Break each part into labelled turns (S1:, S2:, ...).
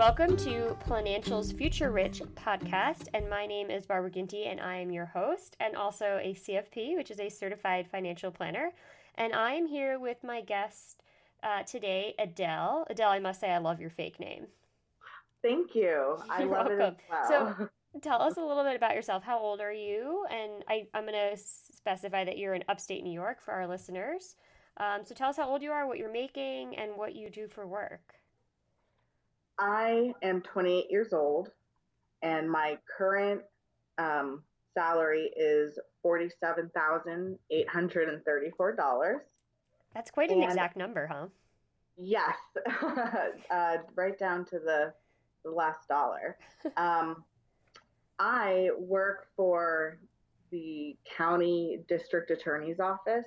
S1: Welcome to Financial's Future Rich podcast. And my name is Barbara Ginty, and I am your host and also a CFP, which is a certified financial planner. And I am here with my guest uh, today, Adele. Adele, I must say, I love your fake name.
S2: Thank you. I
S1: You're
S2: love it
S1: welcome.
S2: well.
S1: So, tell us a little bit about yourself. How old are you? And I, I'm going to specify that you're in upstate New York for our listeners. Um, so, tell us how old you are, what you're making, and what you do for work.
S2: I am 28 years old, and my current um, salary is $47,834.
S1: That's quite an
S2: And-
S1: exact number, huh?
S2: Yes, uh, right down to the, the last dollar. Um, I work for the county district attorney's office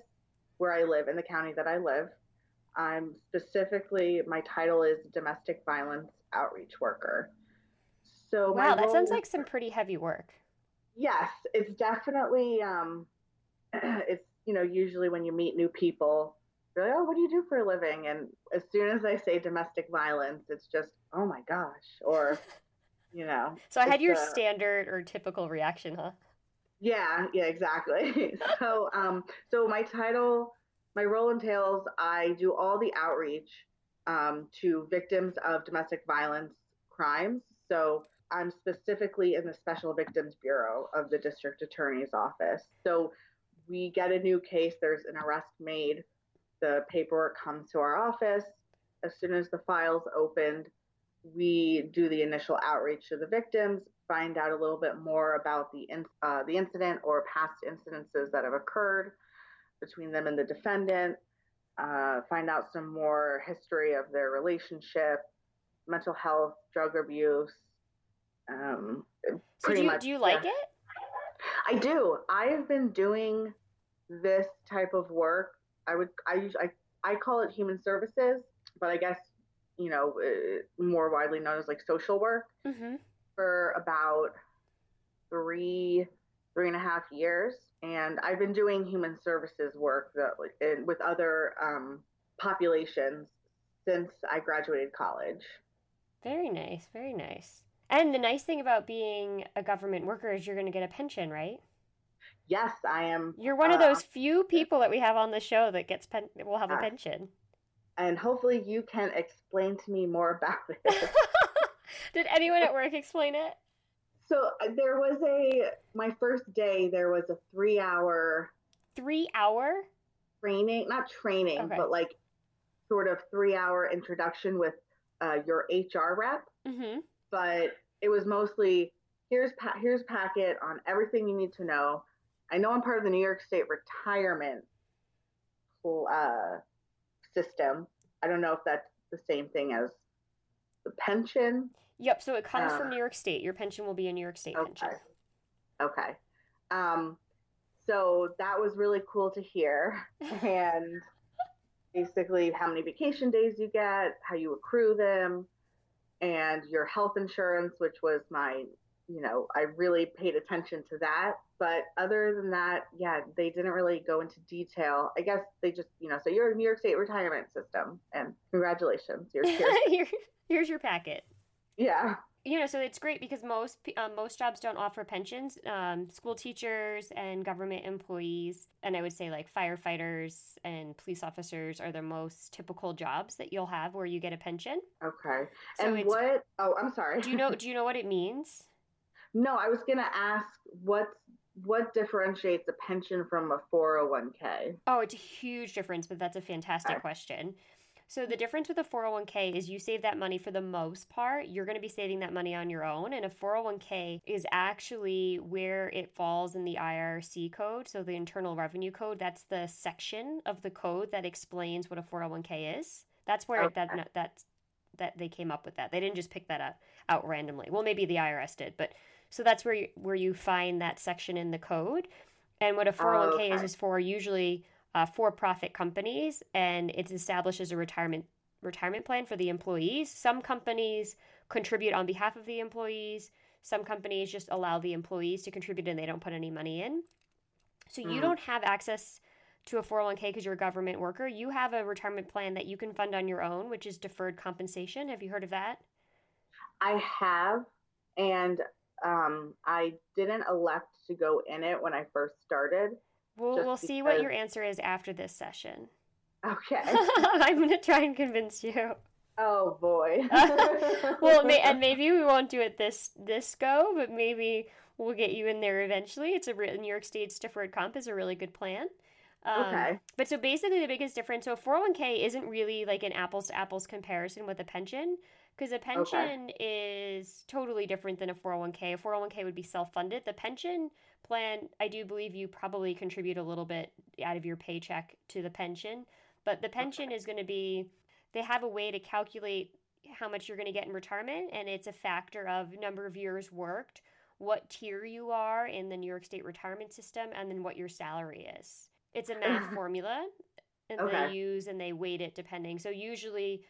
S2: where I live in the county that I live. I'm specifically, my title is domestic violence outreach worker. So my
S1: Wow, that sounds like some pretty heavy work.
S2: Yes, it's definitely um it's you know, usually when you meet new people, they're like, Oh, what do you do for a living? And as soon as I say domestic violence, it's just, oh my gosh. Or, you know.
S1: So I had your standard or typical reaction, huh?
S2: Yeah, yeah, exactly. so um so my title my role entails I do all the outreach um, to victims of domestic violence crimes. So I'm specifically in the Special Victims Bureau of the District Attorney's Office. So we get a new case, there's an arrest made, the paperwork comes to our office. As soon as the file's opened, we do the initial outreach to the victims, find out a little bit more about the in, uh, the incident or past incidences that have occurred between them and the defendant. Uh, find out some more history of their relationship, mental health, drug abuse. Um,
S1: So do you,
S2: much,
S1: do you like
S2: yeah.
S1: it?
S2: I do. I have been doing this type of work. I would I use I I call it human services, but I guess you know uh, more widely known as like social work
S1: Mm-hmm.
S2: for about three three and a half years, and I've been doing human services work that in, with other um, populations since I graduated college.
S1: Very nice, very nice. And the nice thing about being a government worker is you're going to get a pension, right?
S2: Yes, I am.
S1: You're one of
S2: uh,
S1: those few people that we have on the show that gets pen- will have a
S2: Ah.
S1: pension.
S2: and hopefully you can explain to me more about it.
S1: Did anyone at work explain it?
S2: So uh, there was a my first day. There was a three hour
S1: Three hour?
S2: training, not training,
S1: Okay.
S2: but like sort of three hour introduction with uh, your HR rep.
S1: Mm-hmm.
S2: But it was mostly here's pa- here's packet on everything you need to know. I know I'm part of the New York State retirement uh, system. I don't know if that's the same thing as the pension.
S1: Yep. So it comes from
S2: Uh,
S1: New York State. Your pension will be a New York State pension.
S2: Okay. Okay. Um, so that was really cool to hear. And basically, how many vacation days you get, how you accrue them, and your health insurance, which was my, you know, I really paid attention to that. But other than that, yeah, they didn't really go into detail. I guess they just, you know, so you're a New York State retirement system, and congratulations, you're here.
S1: Here, here's your packet.
S2: Yeah.
S1: you know, so it's great because most um, most jobs don't offer pensions. Um, school teachers and government employees, and I would say like firefighters and police officers are the most typical jobs that you'll have where you get a pension.
S2: Okay.
S1: So
S2: and what? Oh, I'm sorry.
S1: Do you know? Do you know what it means?
S2: no, I was gonna ask what's what differentiates a pension from a 401k.
S1: Oh, it's a huge difference, but that's a fantastic question. So the difference with a 401k is you save that money for the most part. You're going to be saving that money on your own. And a 401k is actually where it falls in the IRC code. So the Internal Revenue Code, that's the section of the code that explains what a 401k is. That's where it, that that that they came up with that. They didn't just pick that up out randomly. Well, maybe the IRS did, but so that's where you, where you find that section in the code. And what a 401k is is for usually uh, for-profit companies, and it establishes a retirement retirement plan for the employees. Some companies contribute on behalf of the employees. Some companies just allow the employees to contribute and they don't put any money in. So you
S2: Mhm.
S1: don't have access to a 401k because you're a government worker. You have a retirement plan that you can fund on your own, which is deferred compensation. Have you heard of that?
S2: I have, and um, I didn't elect to go in it when I first started.
S1: We'll, we'll see what your answer is after this session.
S2: Okay.
S1: I'm going to try and convince you.
S2: oh boy.
S1: well, may, and maybe we won't do it this this go, but maybe we'll get you in there eventually. It's a New York State's deferred comp is a really good plan. Um,
S2: Okay.
S1: But so basically, the biggest difference. So 401k isn't really like an apples to apples comparison with a pension because a pension is totally different than a 401k. A 401k would be self funded. The pension plan, I do believe you probably contribute a little bit out of your paycheck to the pension, but the pension is going to be. They have a way to calculate how much you're going to get in retirement, and it's a factor of number of years worked, what tier you are in the New York State retirement system, and then what your salary is. It's a math formula, and they use and they weight it depending. So usually,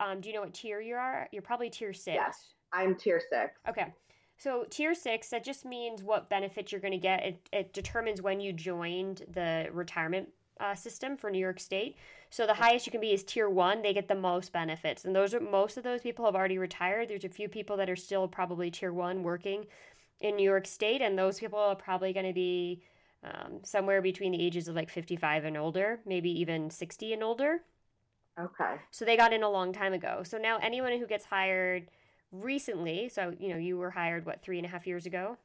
S1: um, do you know what tier you are? You're probably tier six.
S2: Yes. I'm tier six.
S1: Okay. So tier six, that just means what benefits you're going to get. It, it determines when you joined the retirement uh, system for New York State. So the highest you can be is tier one. They get the most benefits, and those are most of those people have already retired. There's a few people that are still probably tier one working in New York State, and those people are probably going to be um, somewhere between the ages of like 55 and older, maybe even 60 and older.
S2: Okay.
S1: So they got in a long time ago. So now anyone who gets hired recently, so you know, you were hired what three and a half years ago,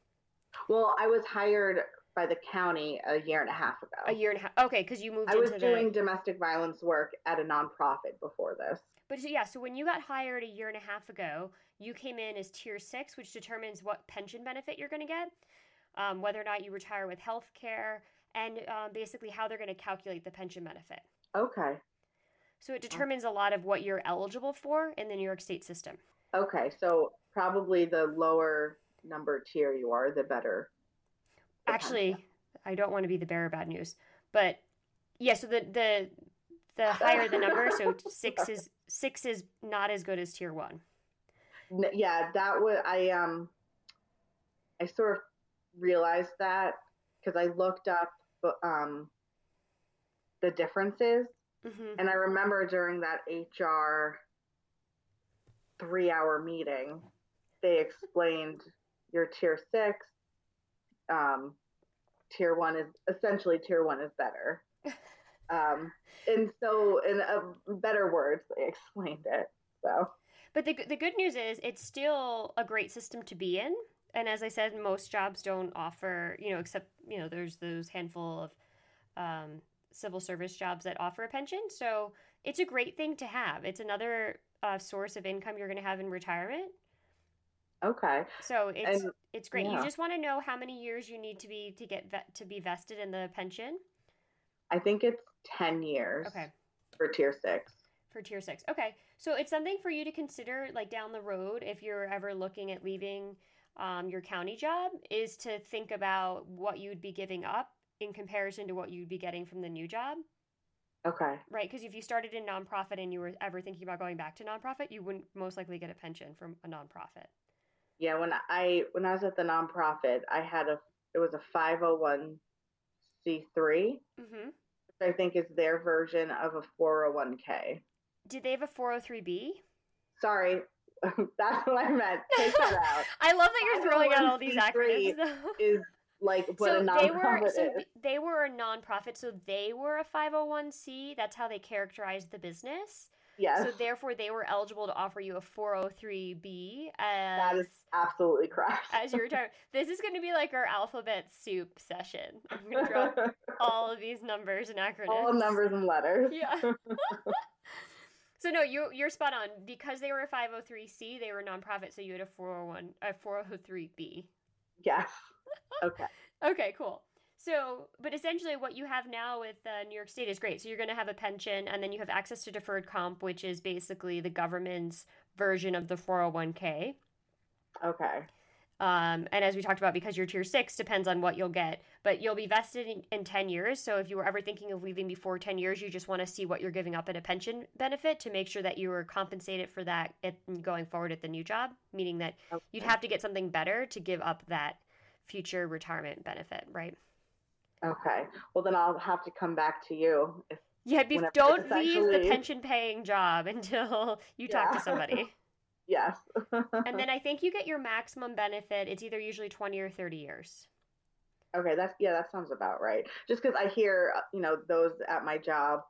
S2: Well, I was hired by the county a year and a half ago.
S1: a year and a half. Okay, because you moved
S2: I was doing
S1: the.
S2: domestic violence work at a nonprofit before this.
S1: But so, yeah, so when you got hired a year and a half ago, you came in as tier six, which determines what pension benefit you're going to get, um, whether or not you retire with health care, and um, basically how they're going to calculate the pension benefit.
S2: Okay.
S1: So it determines a lot of what you're eligible for in the New York State system.
S2: Okay. So probably the lower number tier you are, the better. the
S1: Actually. I don't want to be the bearer of bad news, but yeah. So the the the higher the number, so six is six is not as good as tier one.
S2: Yeah, that would I um I sort of realized that because I looked up um the differences
S1: hmm
S2: and I remember during that HR 3-hour meeting they explained your tier 6 um tier 1 is essentially tier 1 is better. Um and so in uh, better words they explained it. So
S1: But the the good news is it's still a great system to be in. And as I said, most jobs don't offer, you know, except you know, there's those handful of um, civil service jobs that offer a pension. So it's a great thing to have. It's another uh, source of income you're going to have in retirement.
S2: okay.
S1: So it's
S2: And-
S1: it's great. You just want to know how many years you need to be to get vet, to be vested in the pension.
S2: I think it's 10 years
S1: Okay.
S2: for tier 6.
S1: For tier six. Okay. So it's something for you to consider like down the road if you're ever looking at leaving um, your county job is to think about what you'd be giving up in comparison to what you'd be getting from the new job.
S2: Okay.
S1: Right. Because if you started in nonprofit and you were ever thinking about going back to nonprofit, you wouldn't most likely get a pension from a nonprofit.
S2: Yeah, when I when I was at the nonprofit, I had a it was a 501c3,
S1: hmm
S2: which I think is their version of a 401k.
S1: Did they have a 403b?
S2: Sorry, That's what I meant. Take that out.
S1: I love that you're throwing out all these acronyms. though.
S2: Is like what a
S1: so they were
S2: nonprofit
S1: so they were a nonprofit, so they were a 501c. That's how they characterized the business.
S2: Yes,
S1: So therefore, they were eligible to offer you a 403b
S2: that
S1: as
S2: is absolutely correct.
S1: as your retirement. This is going to be like our alphabet soup session. I'm going to drop all of these numbers and acronyms.
S2: All numbers and letters.
S1: Yeah. so no, you you're spot on because they were a 503c. They were a nonprofit, so you had a 401 a 403b.
S2: Yes. Okay.
S1: Okay, cool. So, but essentially, what you have now with uh, New York State is great. So, you're going to have a pension, and then you have access to deferred comp, which is basically the government's version of the 401k.
S2: Okay.
S1: Um, and as we talked about, because you're tier six, depends on what you'll get, but you'll be vested in, in 10 years. So, if you were ever thinking of leaving before 10 years, you just want to see what you're giving up in a pension benefit to make sure that you are compensated for that at, going forward at the new job, meaning that you'd have to get something better to give up that future retirement benefit, right?
S2: Okay. Well, then I'll have to come back to you. If,
S1: Yeah, be, don't leave the pension paying job until you talk to somebody.
S2: yes.
S1: and then I think you get your maximum benefit. It's either usually 20 or 30 years.
S2: okay. That's yeah. That sounds about right. Just because I hear uh, you know those at my job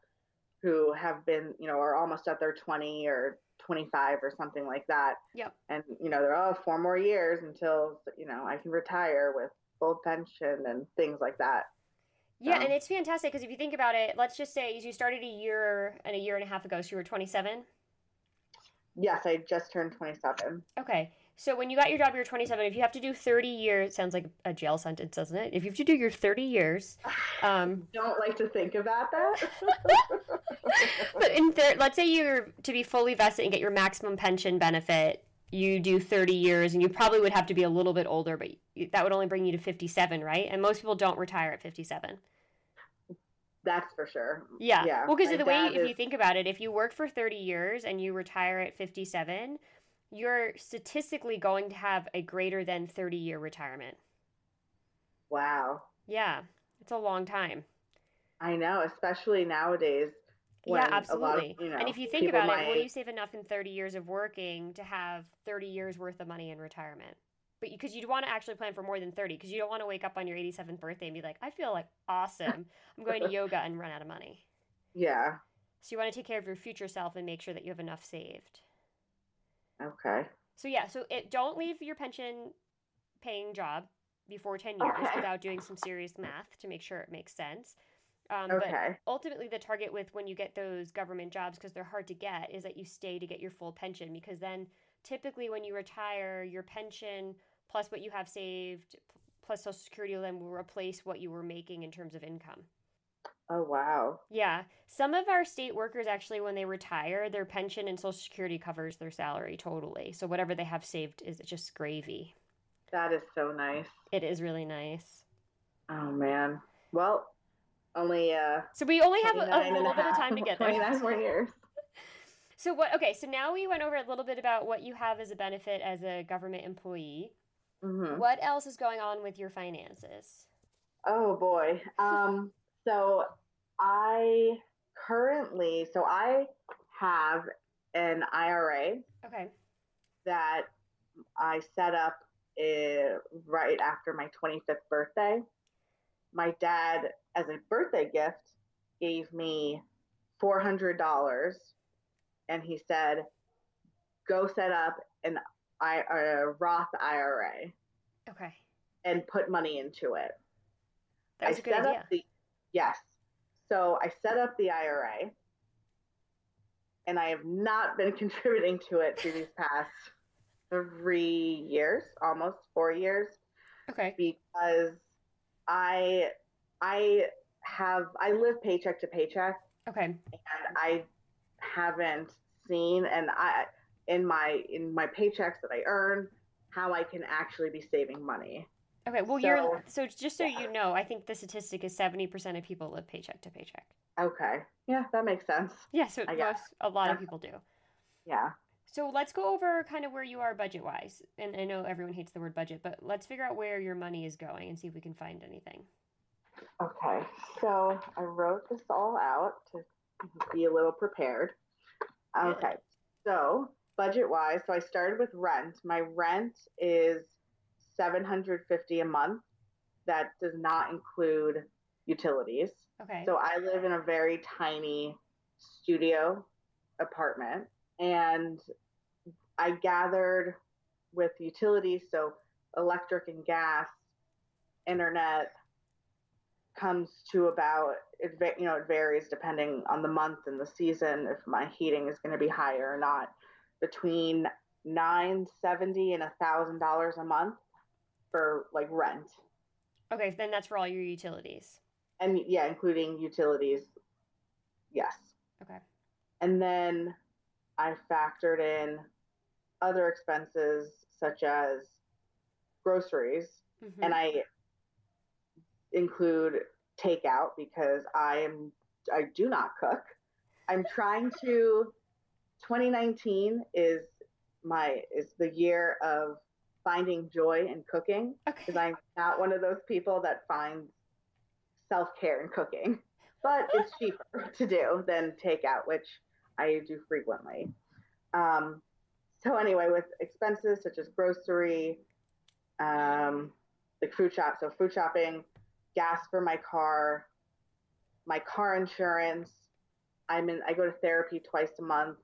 S2: who have been you know are almost at their twenty or twenty five or something like that.
S1: Yep.
S2: And you know they're all oh four more years until you know I can retire with full pension and things like that.
S1: Yeah,
S2: So-
S1: and it's fantastic because if you think about it, let's just say you started a year and a year and a half ago, so you were 27.
S2: Yes, I just turned twenty seven.
S1: Okay. So when you got your job, you were 27. If you have to do 30 years, sounds like a jail sentence, doesn't it? If you have to do your 30 years, um,
S2: Don't like to think about that.
S1: but in thir- let's say you're to be fully vested and get your maximum pension benefit, you do 30 years, and you probably would have to be a little bit older, but that would only bring you to 57, right? And most people don't retire at 57.
S2: That's for sure.
S1: Yeah.
S2: Yeah,
S1: Well, because of the way, if you think about it, if you work for 30 years and you retire at 57, you're statistically going to have a greater than 30 year retirement.
S2: Wow.
S1: Yeah. It's a long time.
S2: I know, especially nowadays. when
S1: yeah,
S2: a lot of,
S1: absolutely.
S2: you know,
S1: and if you think about
S2: my
S1: it, will you save enough in 30 years of working to have 30 years worth of money in retirement? But because you'd want to actually plan for more than 30, because you don't want to wake up on your 87th birthday and be like, I feel like awesome. I'm going to yoga and run out of money.
S2: Yeah.
S1: So you want to take care of your future self and make sure that you have enough saved.
S2: Okay.
S1: So yeah, so it don't leave your pension paying job before 10 years
S2: Okay.
S1: without doing some serious math to make sure it makes sense. Um,
S2: Okay.
S1: But ultimately, the target with when you get those government jobs, because they're hard to get, is that you stay to get your full pension. Because then typically when you retire, your pension plus what you have saved plus Social Security then will replace what you were making in terms of income.
S2: Oh wow.
S1: Yeah. Some of our state workers actually, when they retire, their pension and Social Security covers their salary totally. So whatever they have saved is just gravy.
S2: That is so nice.
S1: It is really nice.
S2: Oh man. Well, only uh
S1: So we only have a, a little bit of time to get there.
S2: 29 more years.
S1: So what? Okay, so now we went over a little bit about what you have as a benefit as a government employee.
S2: hmm
S1: What else is going on with your finances?
S2: Oh boy. Um so I currently so I have an IRA
S1: Okay.
S2: that I set up uh, right after my 25th birthday. My dad, as a birthday gift, gave me $400 and he said, go set up an I, a Roth IRA
S1: Okay.
S2: and put money into it.
S1: That was
S2: I
S1: a good
S2: set
S1: idea.
S2: Up the, yes. So I set up the IRA and I have not been contributing to it for these past three years, almost four years,
S1: Okay.
S2: because I I have I live paycheck to paycheck
S1: Okay.
S2: and I haven't seen and I in my in my paychecks that I earn how I can actually be saving money.
S1: Okay. Well, you're
S2: So-
S1: so just so
S2: yeah.
S1: you know, I think the statistic is seventy percent of people live paycheck to paycheck.
S2: Okay. Yeah, that makes sense.
S1: Yeah. So
S2: I guess.
S1: most, a lot of people do.
S2: Yeah.
S1: So let's go over kind of where you are budget wise. And I know everyone hates the word budget, but let's figure out where your money is going and see if we can find anything.
S2: Okay, so I wrote this all out to be a little prepared. Okay, so budget wise, so I started with rent. My rent is 750 a month. That does not include utilities.
S1: Okay.
S2: So I live in a very tiny studio apartment and I gathered with utilities, so electric and gas, internet comes to about it you know it varies depending on the month and the season if my heating is going to be higher or not between 970 and a thousand dollars a month for like rent
S1: okay, then that's for all your utilities.
S2: and yeah including utilities yes
S1: Okay.
S2: and then i factored in other expenses such as groceries
S1: Mhm.
S2: and I include takeout because I am I do not cook. I'm trying to 2019 is my is the year of finding joy in cooking
S1: okay.
S2: because I'm not one of those people that finds self-care in cooking. But it's cheaper to do than takeout, which I do frequently. Um, so anyway, with expenses such as grocery, um, like food shop, so food shopping, gas for my car, my car insurance. I'm in. I go to therapy twice a month.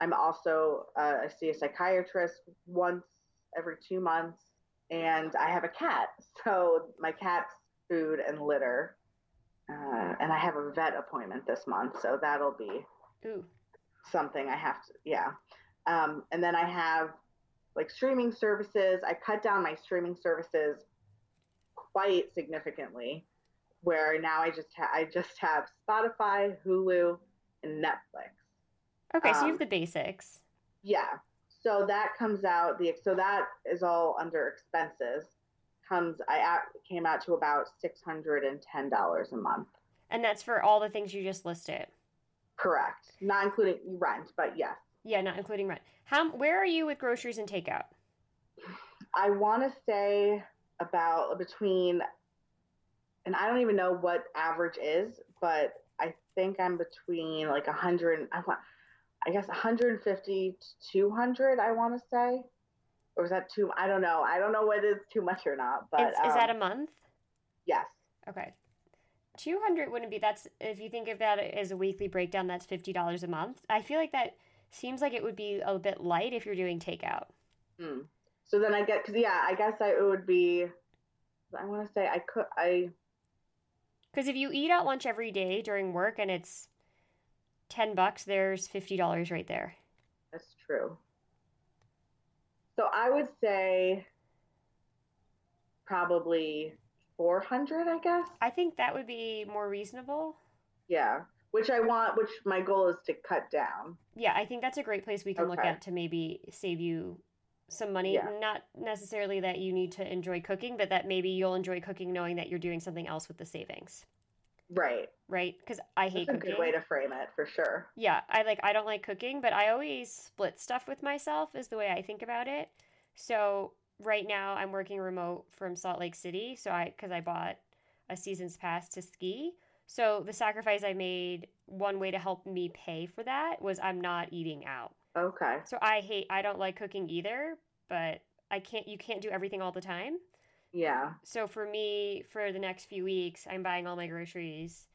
S2: I'm also uh, I see a psychiatrist once every two months, and I have a cat. So my cat's food and litter, uh, and I have a vet appointment this month, so that'll be
S1: Ooh.
S2: something I have to, yeah. Um, and then I have like streaming services. I cut down my streaming services quite significantly, where now I just ha- I just have Spotify, Hulu, and Netflix.
S1: Okay, so you
S2: Um,
S1: have the basics.
S2: Yeah. So that comes out the so that is all under expenses. Comes I at, came out to about six hundred and ten dollars a month.
S1: And that's for all the things you just listed.
S2: Correct, not including rent, but yes.
S1: Yeah, not including rent. How where are you with groceries and takeout?
S2: I want to say about between, and I don't even know what average is, but I think I'm between like a hundred. I want, I guess 150 to 200. I want to say, or is that too? I don't know. I don't know whether it's too much or not. But
S1: It's- is that a
S2: um,
S1: month?
S2: yes?
S1: Okay. 200 wouldn't be that's if you think of that as a weekly breakdown that's $50 a month. I feel like that seems like it would be a bit light if you're doing takeout.
S2: Hmm. So then I get because yeah, I guess I, it would be. I want to say I could I
S1: Cuz if you eat out lunch every day during work and it's 10 bucks, there's $50 right there.
S2: That's true. So I would say probably 400, I guess.
S1: I think that would be more reasonable.
S2: Yeah. Which I want, which my goal is to cut down.
S1: Yeah, I think that's a great place we can look at to maybe save you some money.
S2: Yeah.
S1: Not necessarily that you need to enjoy cooking, but that maybe you'll enjoy cooking knowing that you're doing something else with the savings,
S2: Right.
S1: right? Because I hate
S2: That's a
S1: cooking.
S2: good way to frame it for sure.
S1: yeah, I like I don't like cooking, but I always split stuff with myself is the way I think about it. So right now I'm working remote from Salt Lake City, so I cuz I bought a season's pass to ski. So the sacrifice I made, one way to help me pay for that was I'm not eating out.
S2: Okay.
S1: So I hate I don't like cooking either, but I can't you can't do everything all the time.
S2: Yeah.
S1: So for me, for the next few weeks, I'm buying all my groceries.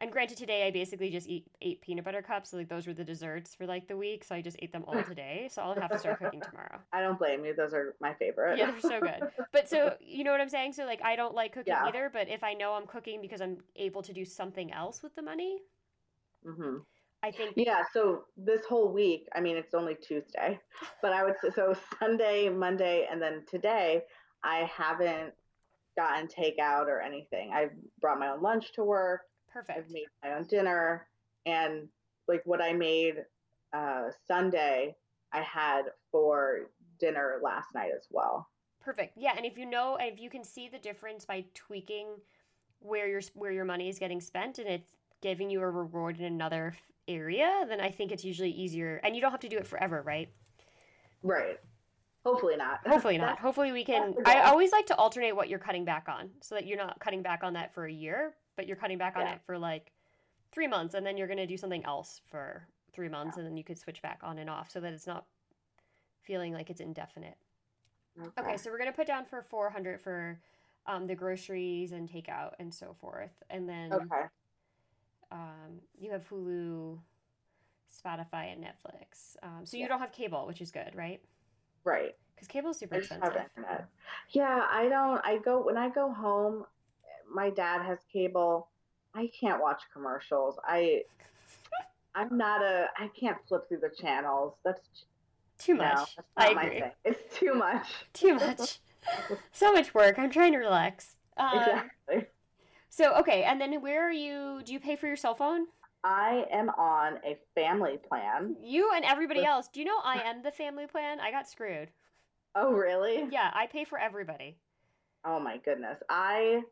S1: And granted, today I basically just eat ate peanut butter cups. So like those were the desserts for like the week. So I just ate them all today. So I'll have to start cooking tomorrow.
S2: I don't blame you. Those are my favorite.
S1: Yeah, they're so good. But so you know what I'm saying? So like I don't like cooking
S2: Yeah.
S1: either. But if I know I'm cooking because I'm able to do something else with the money,
S2: mm-hmm.
S1: I think
S2: Yeah. So this whole week, I mean, it's only Tuesday, but I would say so Sunday, Monday, and then today, I haven't gotten takeout or anything. I've brought my own lunch to work.
S1: Perfect.
S2: I've made my own dinner and like what I made uh, Sunday, I had for dinner last night as well.
S1: Perfect. Yeah, and if you know, if you can see the difference by tweaking where your where your money is getting spent, and it's giving you a reward in another area, then I think it's usually easier. And you don't have to do it forever, right?
S2: Right. Hopefully not.
S1: Hopefully not. Hopefully we can. I always like to alternate what you're cutting back on, so that you're not cutting back on that for a year, but you're cutting back on
S2: Yeah.
S1: it for like three months, and then you're gonna do something else for three months, and then you could switch back on and off, so that it's not feeling like it's indefinite. Okay, so we're gonna put down for four hundred for um, the groceries and takeout and so forth, and then
S2: Okay.
S1: um, you have Hulu, Spotify, and Netflix. Um, so you
S2: Yeah.
S1: don't have cable, which is good, right?
S2: Right.
S1: Because cable is super
S2: I just have
S1: expensive.
S2: Yeah, I don't. I go when I go home. My dad has cable. I can't watch commercials. I I'm not a. I can't flip through the channels. That's
S1: Too
S2: no,
S1: much.
S2: that's
S1: I agree.
S2: It's too much.
S1: Too much. so much work. I'm trying to relax. Um,
S2: Exactly.
S1: So okay, and then where are you? Do you pay for your cell phone?
S2: I am on a family plan.
S1: You and everybody
S2: With-
S1: else. Do you know I am the family plan? I got screwed.
S2: Oh, really?
S1: Yeah, I pay for everybody.
S2: Oh my goodness. I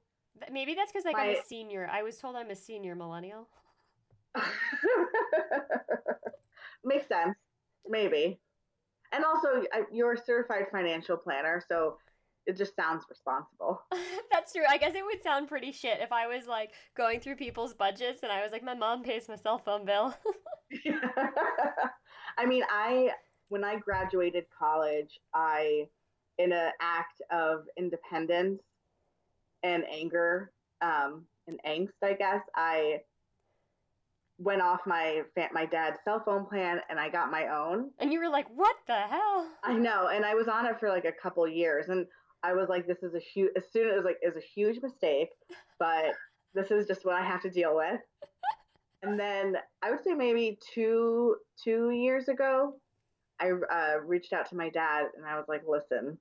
S1: Maybe that's because like I'm a senior. I was told I'm a senior millennial.
S2: makes sense. Maybe. And also, you're a certified financial planner, so it just sounds responsible.
S1: that's true. I guess it would sound pretty shit if I was like going through people's budgets and I was like, my mom pays my cell phone bill.
S2: I mean, I when I graduated college, I in an act of independence and anger um, and angst, I guess, I went off my fa- my dad's cell phone plan and I got my own.
S1: and you were like, what the hell?
S2: I know, and I was on it for like a couple years, and I was like, "This is a huge." As soon as like, is a huge mistake, but this is just what I have to deal with. And then I would say maybe two two years ago, I uh, reached out to my dad, and I was like, "Listen,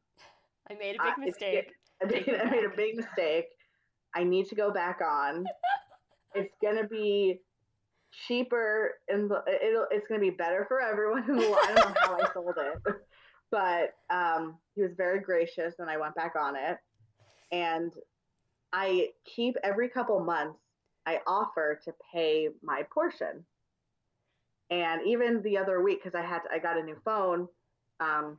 S1: I made a big
S2: get-
S1: mistake.
S2: I made, I made a big mistake. I need to go back on. It's gonna be cheaper and it'll it's gonna be better for everyone. I don't know how I sold it, but um, he was very gracious, and I went back on it. And I keep every couple months. I offer to pay my portion. And even the other week, because I had I got a new phone, um,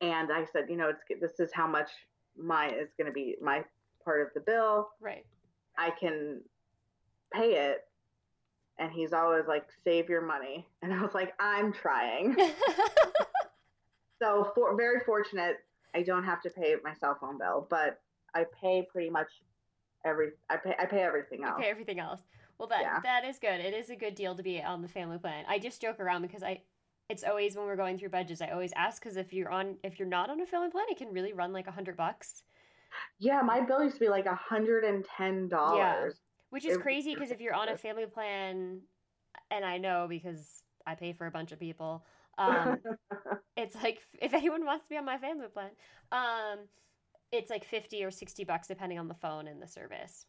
S2: and I said, you know, it's this is how much my is going to be my part of the bill.
S1: Right.
S2: I can pay it. And he's always like, save your money. And I was like, I'm trying. so for very fortunate, I don't have to pay my cell phone bill, but I pay pretty much every I pay I pay everything else.
S1: Okay, everything else. Well, that
S2: Yeah.
S1: that is good. It is a good deal to be on the family plan. I just joke around because I, it's always when we're going through budgets, I always ask because if you're on, if you're not on a family plan, it can really run like a hundred bucks,
S2: Yeah, my bill used to be like a hundred and ten dollars.
S1: which is
S2: It-
S1: crazy because if you're on a family plan, and I know because I pay for a bunch of people, um, it's like if anyone wants to be on my family plan, um, it's like fifty or sixty bucks depending on the phone and the service.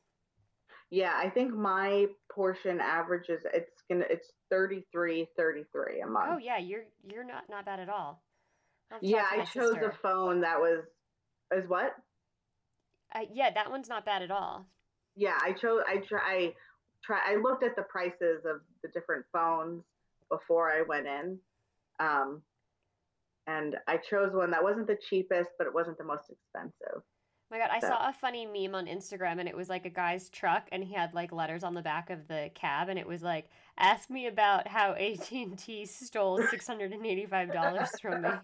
S2: yeah, I think my portion averages it's gonna it's 33 33 a month.
S1: Oh yeah, you're you're not not bad at all. I'll have to
S2: yeah, I chose
S1: sister.
S2: a phone that was is what?
S1: Uh, yeah, that one's not bad at all.
S2: Yeah, I chose. I try. I try. I looked at the prices of the different phones before I went in, um, and I chose one that wasn't the cheapest, but it wasn't the most expensive.
S1: My God, I
S2: So-
S1: saw a funny meme on Instagram, and it was like a guy's truck, and he had like letters on the back of the cab, and it was like, "Ask me about how AT and T stole six hundred and eighty-five dollars from me."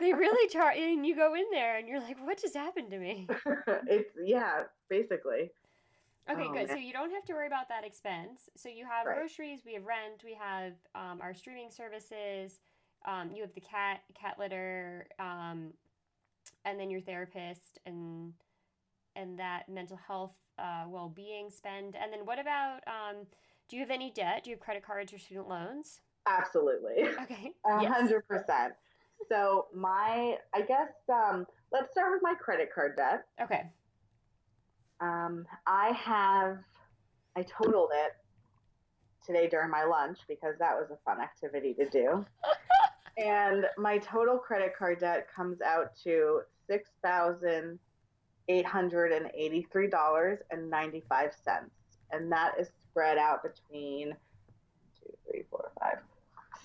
S1: They really charge, and you go in there, and you're like, "What just happened to me?"
S2: it's yeah, basically.
S1: Okay,
S2: Oh,
S1: good. So you don't have to worry about that expense. So you have
S2: Right.
S1: groceries, we have rent, we have um, our streaming services. Um, you have the cat cat litter, um, and then your therapist and and that mental health uh, well being spend. And then what about? Um, do you have any debt? Do you have credit cards or student loans?
S2: Absolutely.
S1: Okay.
S2: A hundred percent. So my, I guess, um, let's start with my credit card debt.
S1: Okay.
S2: Um, I have, I totaled it today during my lunch because that was a fun activity to do. and my total credit card debt comes out to six thousand eight hundred and eighty-three dollars and ninety-five cents, and that is spread out between two, three, four, five,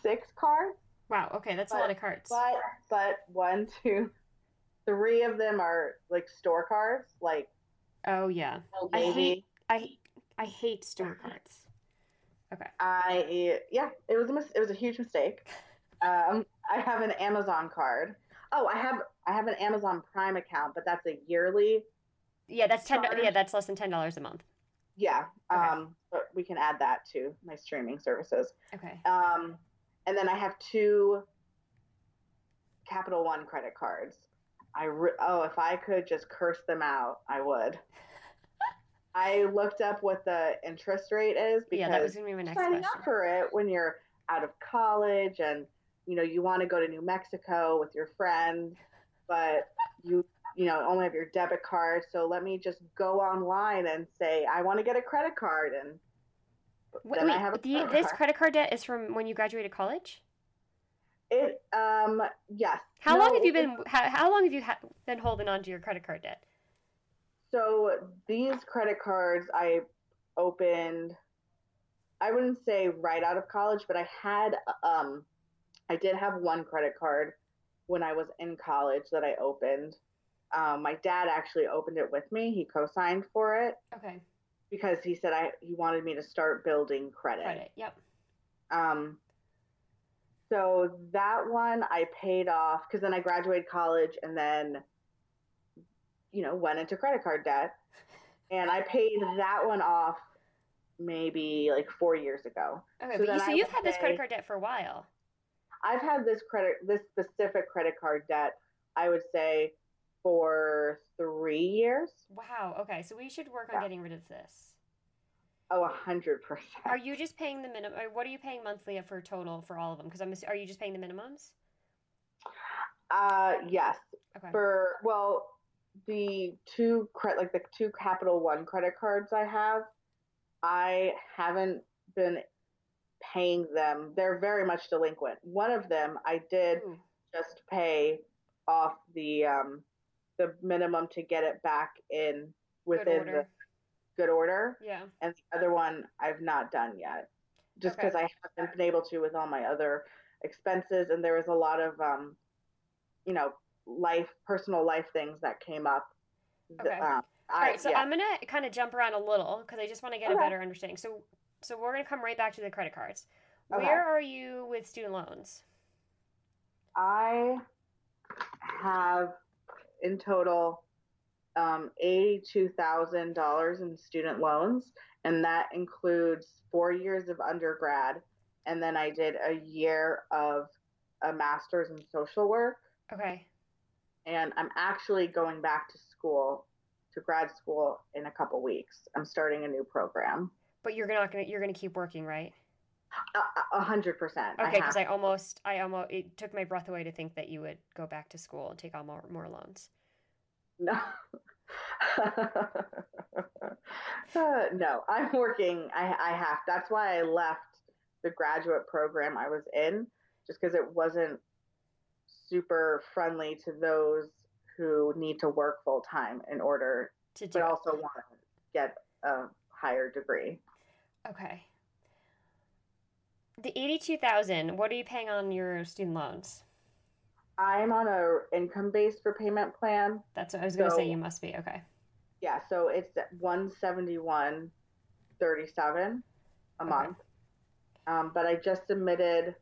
S2: six cards.
S1: Wow. Okay, that's a lot of cards.
S2: But but one, two, three of them are like store cards, like
S1: oh yeah.
S2: Old
S1: I hate I I hate store cards. Okay.
S2: I yeah, it was a mis- it was a huge mistake. Um, I have an Amazon card. Oh, I have I have an Amazon Prime account, but that's a yearly.
S1: Yeah, that's ten.
S2: Charge.
S1: Yeah, that's less than ten dollars a month.
S2: Yeah.
S1: Okay.
S2: Um, but we can add that to my streaming services.
S1: Okay.
S2: Um, and then I have two Capital One credit cards. I re- oh, if I could just curse them out, I would. I looked up what the interest rate is because
S1: yeah, that was gonna be my next
S2: signing
S1: question.
S2: up for it when you're out of college and you know you want to go to New Mexico with your friends, but you you know only have your debit card. So let me just go online and say I want to get a credit card and
S1: Wait,
S2: then I
S1: wait,
S2: have a
S1: the,
S2: credit
S1: this credit card debt is from when you graduated college.
S2: It um yes.
S1: How long have you been? How, how long have you ha- been holding on to your credit card debt?
S2: So these credit cards I opened I wouldn't say right out of college, but I had um I did have one credit card when I was in college that I opened. Um, my dad actually opened it with me. He co-signed for it
S1: Okay.
S2: because he said I he wanted me to start building credit.
S1: Credit. Yep.
S2: Um, so that one I paid off because then I graduated college and then, you know, went into credit card debt. And I paid that one off maybe like four years ago.
S1: Okay,
S2: So
S1: but you, so you've had this credit card debt for a while.
S2: I've had this credit, this specific credit card debt, I would say for three years.
S1: Wow. Okay, so we should work on
S2: Yeah.
S1: getting rid of this.
S2: Oh, a hundred percent.
S1: Are you just paying the minimum? What are you paying monthly for total for all of them? Because I'm. Are you just paying the minimums?
S2: Uh, yes.
S1: Okay.
S2: For well, the two credit like the two Capital One credit cards I have, I haven't been paying them. They're very much delinquent. One of them I did
S1: Ooh,
S2: just pay off the um the minimum to get it back in within the good order,
S1: Yeah.
S2: and the other one I've not done yet, just
S1: Okay.
S2: because I haven't been able to with all my other expenses, and there was a lot of um, you know, life, personal life things that came up.
S1: Okay.
S2: Um,
S1: All
S2: I,
S1: right, so
S2: yeah.
S1: I'm gonna kind of jump around a little because I just want to get a better understanding. So, so we're gonna come right back to the credit cards.
S2: Okay.
S1: Where are you with student loans?
S2: I have in total um, eighty-two thousand dollars in student loans, and that includes four years of undergrad, and then I did a year of a master's in social work,
S1: Okay.
S2: and I'm actually going back to school, to grad school in a couple weeks. I'm starting a new program.
S1: But you're not gonna you're gonna keep working, right?
S2: A- hundred percent.
S1: Okay, because
S2: have
S1: I almost I almost it took my breath away to think that you would go back to school and take on more more loans.
S2: No. Uh, no, I'm working. I, I have. That's why I left the graduate program I was in, just because it wasn't super friendly to those who need to work full time in order,
S1: To do
S2: but
S1: it.
S2: also want to get a higher degree.
S1: Okay. The eighty-two thousand. What are you paying on your student loans?
S2: I'm on a income based repayment plan.
S1: That's what I was gonna say. You must be okay.
S2: Yeah, so it's at 171.37 a
S1: Okay.
S2: month. Um, but I just submitted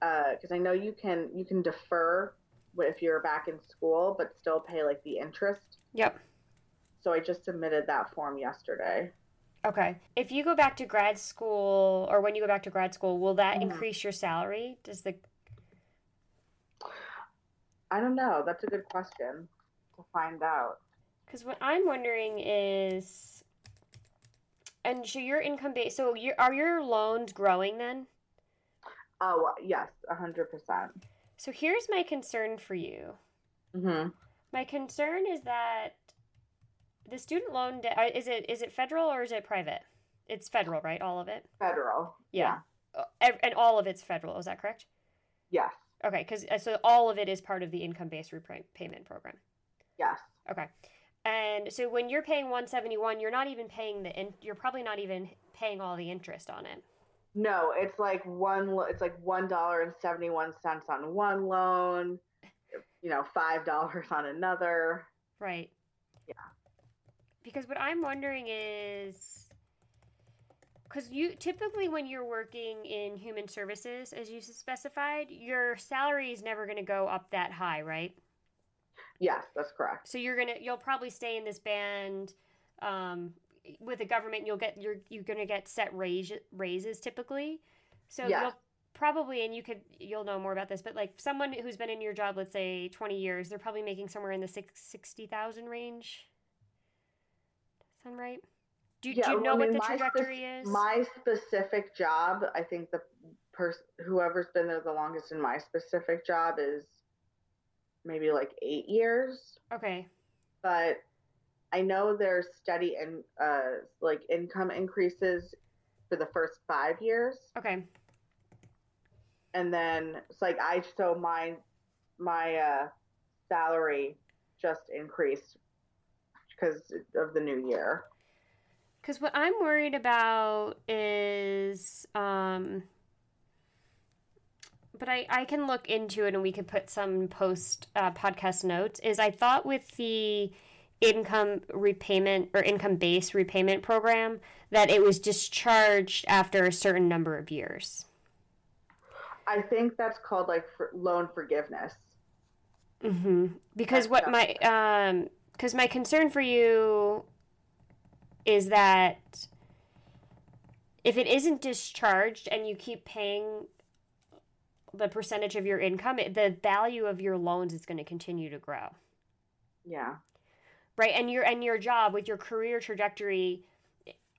S2: because I know you can you can defer if you're back in school, but still pay like the interest.
S1: Yep.
S2: So I just submitted that form yesterday.
S1: Okay. If you go back to grad school, or when you go back to grad school, will that
S2: Mhm.
S1: increase your salary? Does the
S2: I don't know. That's a good question to find out.
S1: Because what I'm wondering is, and so your income base. So your are your loans growing then?
S2: Oh yes, a hundred percent.
S1: So here's my concern for you.
S2: Mhm.
S1: My concern is that the student loan debt uh, is it is it federal or is it private? It's federal, right? All of it.
S2: Federal.
S1: Yeah. Uh, ev- And all of it's federal. Is that correct?
S2: Yes.
S1: Okay, because uh, so all of it is part of the income-based repayment program.
S2: Yes.
S1: Okay, and so when you're paying 171, you're not even paying the in, you're probably not even paying all the interest on it.
S2: No, it's like one. It's like one dollar and seventy one cents on one loan. You know, five dollars on another.
S1: Right.
S2: Yeah.
S1: Because what I'm wondering is because you typically when you're working in human services, as you specified, your salary is never going to go up that high, right?
S2: Yes, that's correct.
S1: So you're gonna you'll probably stay in this band. Um, with the government, you'll get you're you're gonna get set raise, raises typically. So
S2: Yeah.
S1: you'll probably and you could you'll know more about this, but like someone who's been in your job, let's say twenty years, they're probably making somewhere in the six sixty thousand range. Sound right? Do, do you
S2: well,
S1: know
S2: I
S1: what
S2: mean,
S1: the
S2: my
S1: trajectory
S2: spec-
S1: is?
S2: My specific job, I think the person whoever's been there the longest in my specific job is maybe like eight years.
S1: Okay.
S2: But I know there's steady and uh, like income increases for the first five years,
S1: Okay.
S2: and then it's like I so my my uh, salary just increased because of the new year.
S1: Because what I'm worried about is, um, but I, I can look into it and we could put some post uh, podcast notes. Is I thought with the income repayment or income based repayment program that it was discharged after a certain number of years.
S2: I think that's called like for loan forgiveness.
S1: Mm-hmm. Because what my um, because my concern for you is that if it isn't discharged and you keep paying the percentage of your income, it, the value of your loans is going to continue to grow,
S2: Yeah.
S1: right? And your and your job with your career trajectory.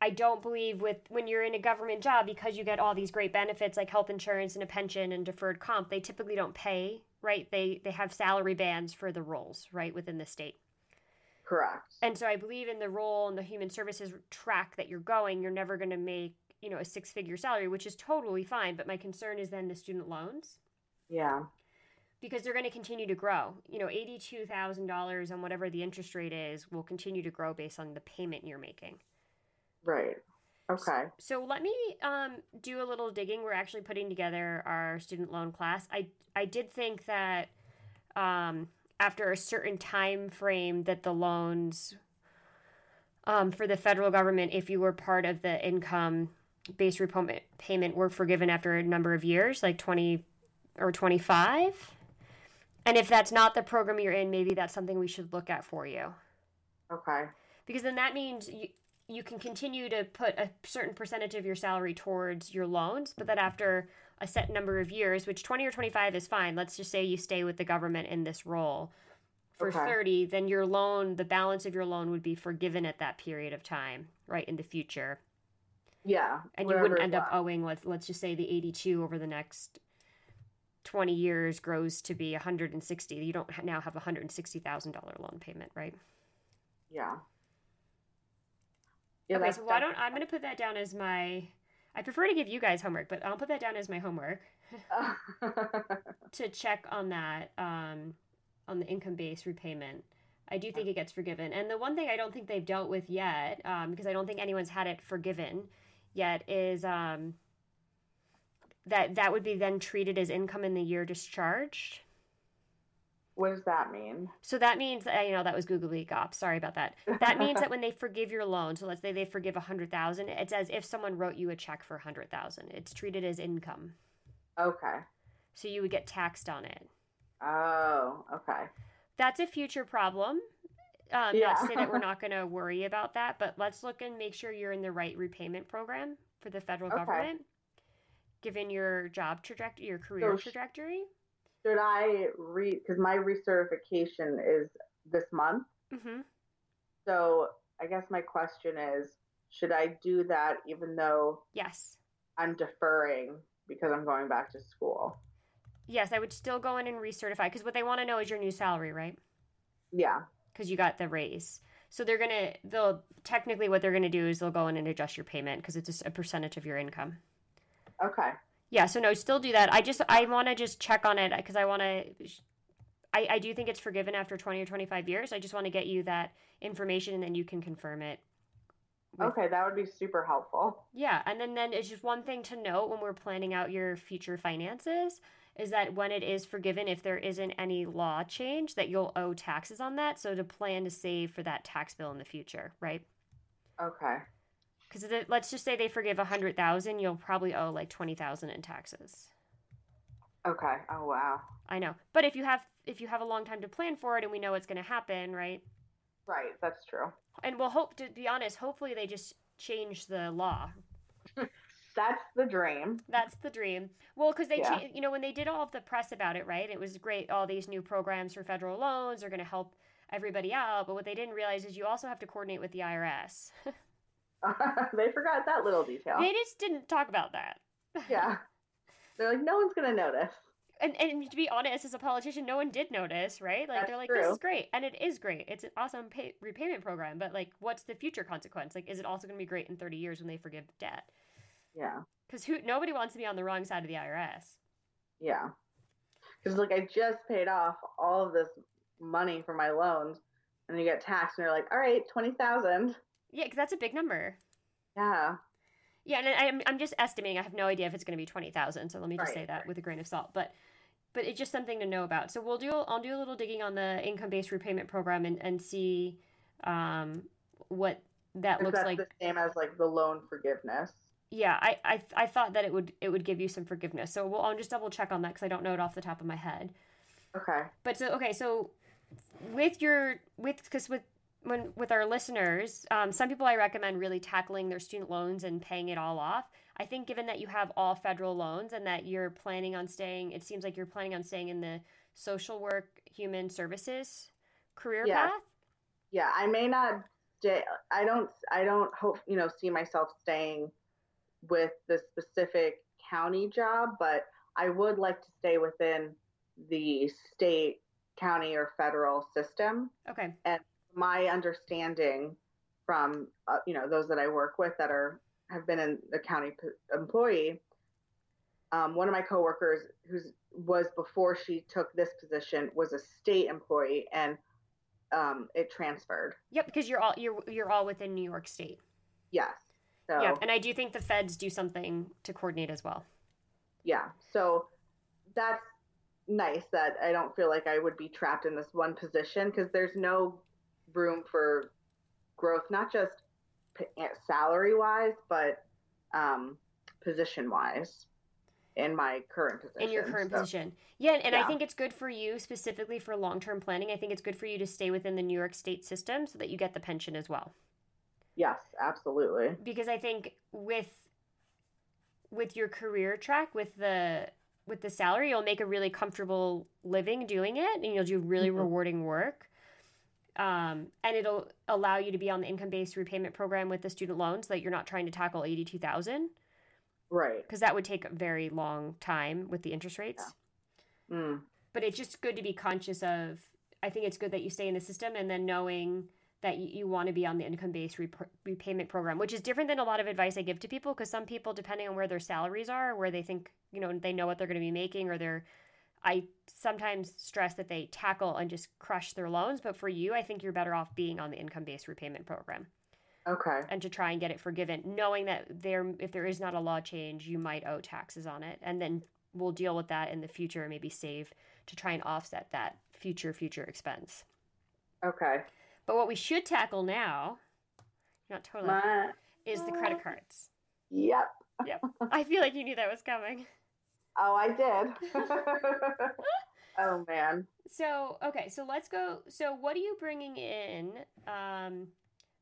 S1: I don't believe with when you're in a government job because you get all these great benefits like health insurance and a pension and deferred comp, they typically don't pay, right? They they have salary bands for the roles, right, within the state.
S2: Correct.
S1: And so I believe in the role and the human services track that you're going, you're never going to make, you know, a six figure salary, which is totally fine. But my concern is then the student loans
S2: yeah.
S1: because they're going to continue to grow. You know, $82,000 on whatever the interest rate is will continue to grow based on the payment you're making.
S2: Right. Okay.
S1: So let me um, do a little digging. We're actually putting together our student loan class. I I did think that um, after a certain time frame that the loans um, for the federal government, if you were part of the income based repayment payment, were forgiven after a number of years, like twenty or twenty five. And if that's not the program you're in, maybe that's something we should look at for you
S2: Okay.
S1: because then that means you, you can continue to put a certain percentage of your salary towards your loans but then after a set number of years which 20 or 25 is fine let's just say you stay with the government in this role for
S2: Okay.
S1: 30 then your loan the balance of your loan would be forgiven at that period of time right in the future
S2: Yeah.
S1: and you wouldn't end up owing let's, let's just say the 82 over the next 20 years grows to be 160 you don't now have a $160000 loan payment right
S2: Yeah. Yeah,
S1: okay, so why don't I'm going to put that down as my. I prefer to give you guys homework, but I'll put that down as my homework to check on that um, on the income based repayment. I do think it gets forgiven, and the one thing I don't think they've dealt with yet, um, because I don't think anyone's had it forgiven yet, is um, that that would be then treated as income in the year discharged.
S2: What does that mean?
S1: So that means that you know that was googly gop. Sorry about that. That means that when they forgive your loan, so let's say they forgive a hundred thousand, it's as if someone wrote you a check for a hundred thousand. It's treated as income,
S2: Okay.
S1: so you would get taxed on it.
S2: Oh, okay.
S1: That's a future problem. Um, Not
S2: Yeah.
S1: to say that we're not going to worry about that, but let's look and make sure you're in the right repayment program for the federal
S2: Okay.
S1: government, given your job trajectory, your career
S2: So
S1: trajectory.
S2: Should I read? Because my recertification is this month.
S1: hmm
S2: So I guess my question is, should I do that even though
S1: Yes.
S2: I'm deferring because I'm going back to school?
S1: Yes, I would still go in and recertify because what they want to know is your new salary, right?
S2: Yeah.
S1: because you got the raise. So they're gonna they'll technically what they're gonna do is they'll go in and adjust your payment because it's just a percentage of your income.
S2: Okay.
S1: Yeah, so no, still do that. I just I want to just check on it because I want to. I, I do think it's forgiven after 20 or 25 years. I just want to get you that information and then you can confirm it. with-
S2: Okay, that would be super helpful.
S1: Yeah, and then then it's just one thing to note when we're planning out your future finances is that when it is forgiven, if there isn't any law change, that you'll owe taxes on that. So to plan to save for that tax bill in the future, right?
S2: Okay.
S1: Because let's just say they forgive a hundred thousand, you'll probably owe like twenty thousand in taxes.
S2: Okay. Oh wow.
S1: I know, but if you have if you have a long time to plan for it, and we know it's going to happen, right?
S2: Right. That's true.
S1: And we'll hope to be honest. Hopefully, they just change the law.
S2: That's the dream.
S1: That's the dream. Well, because they,
S2: Yeah.
S1: cha- you know, when they did all of the press about it, right? It was great. All these new programs for federal loans are going to help everybody out. But what they didn't realize is you also have to coordinate with the IRS.
S2: they forgot that little detail.
S1: They just didn't talk about that.
S2: yeah. They're like, no one's gonna notice.
S1: And, and to be honest, as a politician, no one did notice, right? Like
S2: That's
S1: they're like, this is great, and it is great. It's an awesome pay- repayment program, but like, what's the future consequence? Like, is it also going to be great in thirty years when they forgive debt?
S2: Yeah.
S1: Because who nobody wants to be on the wrong side of the IRS.
S2: Yeah. Because like I just paid off all of this money for my loans, and you get taxed, and you're like, all right, twenty thousand.
S1: Yeah, because that's a big number.
S2: Yeah.
S1: Yeah, and I'm I'm just estimating. I have no idea if it's going to be twenty thousand. So let me just
S2: Right,
S1: say that with a grain of salt. But but it's just something to know about. So we'll do I'll do a little digging on the income based repayment program and and see um, what that looks
S2: that's
S1: like.
S2: the same as like the loan forgiveness.
S1: Yeah, I, I I thought that it would it would give you some forgiveness. So we'll I'll just double check on that because I don't know it off the top of my head.
S2: Okay.
S1: But so okay, so with your with because with when with our listeners, um, some people I recommend really tackling their student loans and paying it all off. I think given that you have all federal loans and that you're planning on staying, it seems like you're planning on staying in the social work, human services career
S2: Yes.
S1: path.
S2: Yeah, I may not stay. I don't. I don't hope you know see myself staying with the specific county job, but I would like to stay within the state, county, or federal system.
S1: Okay.
S2: My understanding from uh, you know those that I work with that are have been in the county p- employee. Um, one of my coworkers, who's was before she took this position, was a state employee, and um, it transferred.
S1: Yep, because you're all you're you're all within New York State.
S2: Yes. So
S1: Yep, and I do think the feds do something to coordinate as well.
S2: yeah, so that's nice that I don't feel like I would be trapped in this one position because there's no room for growth, not just salary wise, but um, position wise in my current position.
S1: in your current
S2: So,
S1: position. Yeah, and I think it's good for you specifically for long term planning. I think it's good for you to stay within the New York State system so that you get the pension as well.
S2: Yes, absolutely.
S1: Because I think with with your career track, with the with the salary, you'll make a really comfortable living doing it, and you'll do really
S2: Mhm.
S1: rewarding work. Um, and it'll allow you to be on the income based repayment program with the student loans so that you're not trying to tackle eighty two thousand
S2: Right.
S1: because that would take a very long time with the interest rates.
S2: Mm.
S1: but it's just good to be conscious of i think it's good that you stay in the system and then knowing that you, you want to be on the income based rep- repayment program which is different than a lot of advice i give to people because some people depending on where their salaries are where they think you know they know what they're going to be making or they're i sometimes stress that they tackle and just crush their loans but for you i think you're better off being on the income based repayment program
S2: Okay.
S1: and to try and get it forgiven knowing that there if there is not a law change you might owe taxes on it and then we'll deal with that in the future and maybe save to try and offset that future future expense
S2: Okay.
S1: but what we should tackle now not totally
S2: My,
S1: is the credit cards
S2: yep.
S1: yep i feel like you knew that was coming
S2: Oh, I did. oh man.
S1: so okay so let's go so what are you bringing in um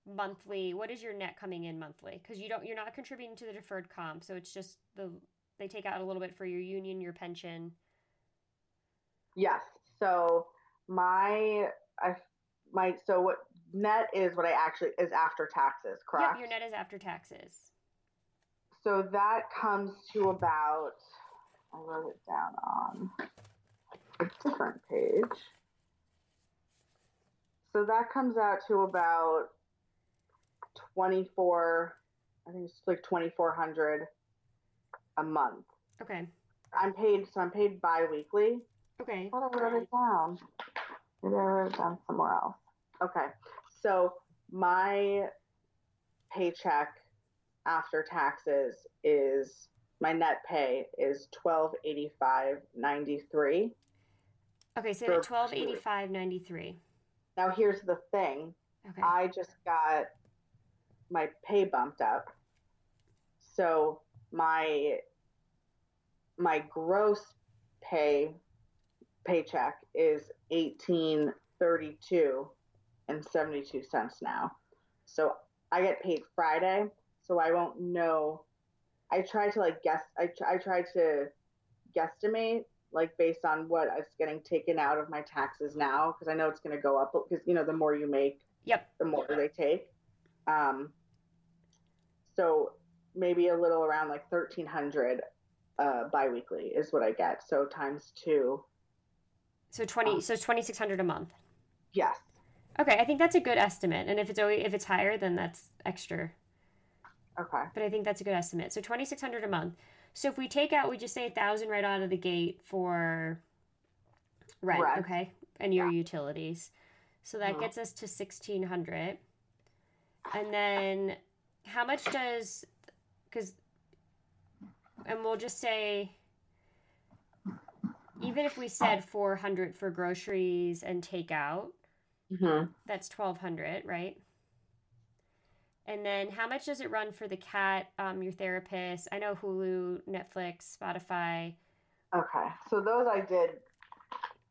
S1: monthly what is your net coming in monthly because you don't you're not contributing to the deferred comp so it's just the they take out a little bit for your union your pension
S2: Yes. So my I my so what net is what I actually is after taxes, correct?
S1: Yep, your net is after taxes.
S2: So that comes to about I wrote it down on a different page. So that comes out to about 24 I think it's like 2400 a month.
S1: Okay.
S2: I'm paid so I'm paid bi-weekly.
S1: Okay.
S2: I thought I wrote it down. Maybe I wrote it down somewhere else. Okay. So my paycheck after taxes is my net pay is twelve eighty five ninety three.
S1: Okay, so at twelve eighty five ninety three.
S2: Now here's the thing.
S1: Okay.
S2: I just got my pay bumped up So my my gross pay paycheck is eighteen thirty two and seventy two cents now. So I get paid Friday, so I won't know. I try to like guess. I I try to guesstimate like based on what is getting taken out of my taxes now because I know it's going to go up because you know the more you make,
S1: Yep.
S2: the more they take. Um, so maybe a little around like thirteen hundred uh, biweekly is what I get. So times two,
S1: So 20
S2: Um,
S1: so 2600 a month.
S2: yes,
S1: Okay, I think that's a good estimate. And if it's always, if it's higher, then that's extra.
S2: Okay,
S1: But I think that's a good estimate. So 2600 a month. So if we take out we just say 1000 right out of the gate for rent,
S2: Rent.
S1: okay? And your utilities. So that
S2: Mhm.
S1: gets us to 1600. And then how much does cuz and we'll just say even if we said 400 for groceries and takeout,
S2: hmm
S1: that's 1200 right and then how much does it run for the cat um, your therapist i know hulu netflix spotify
S2: okay. So those I did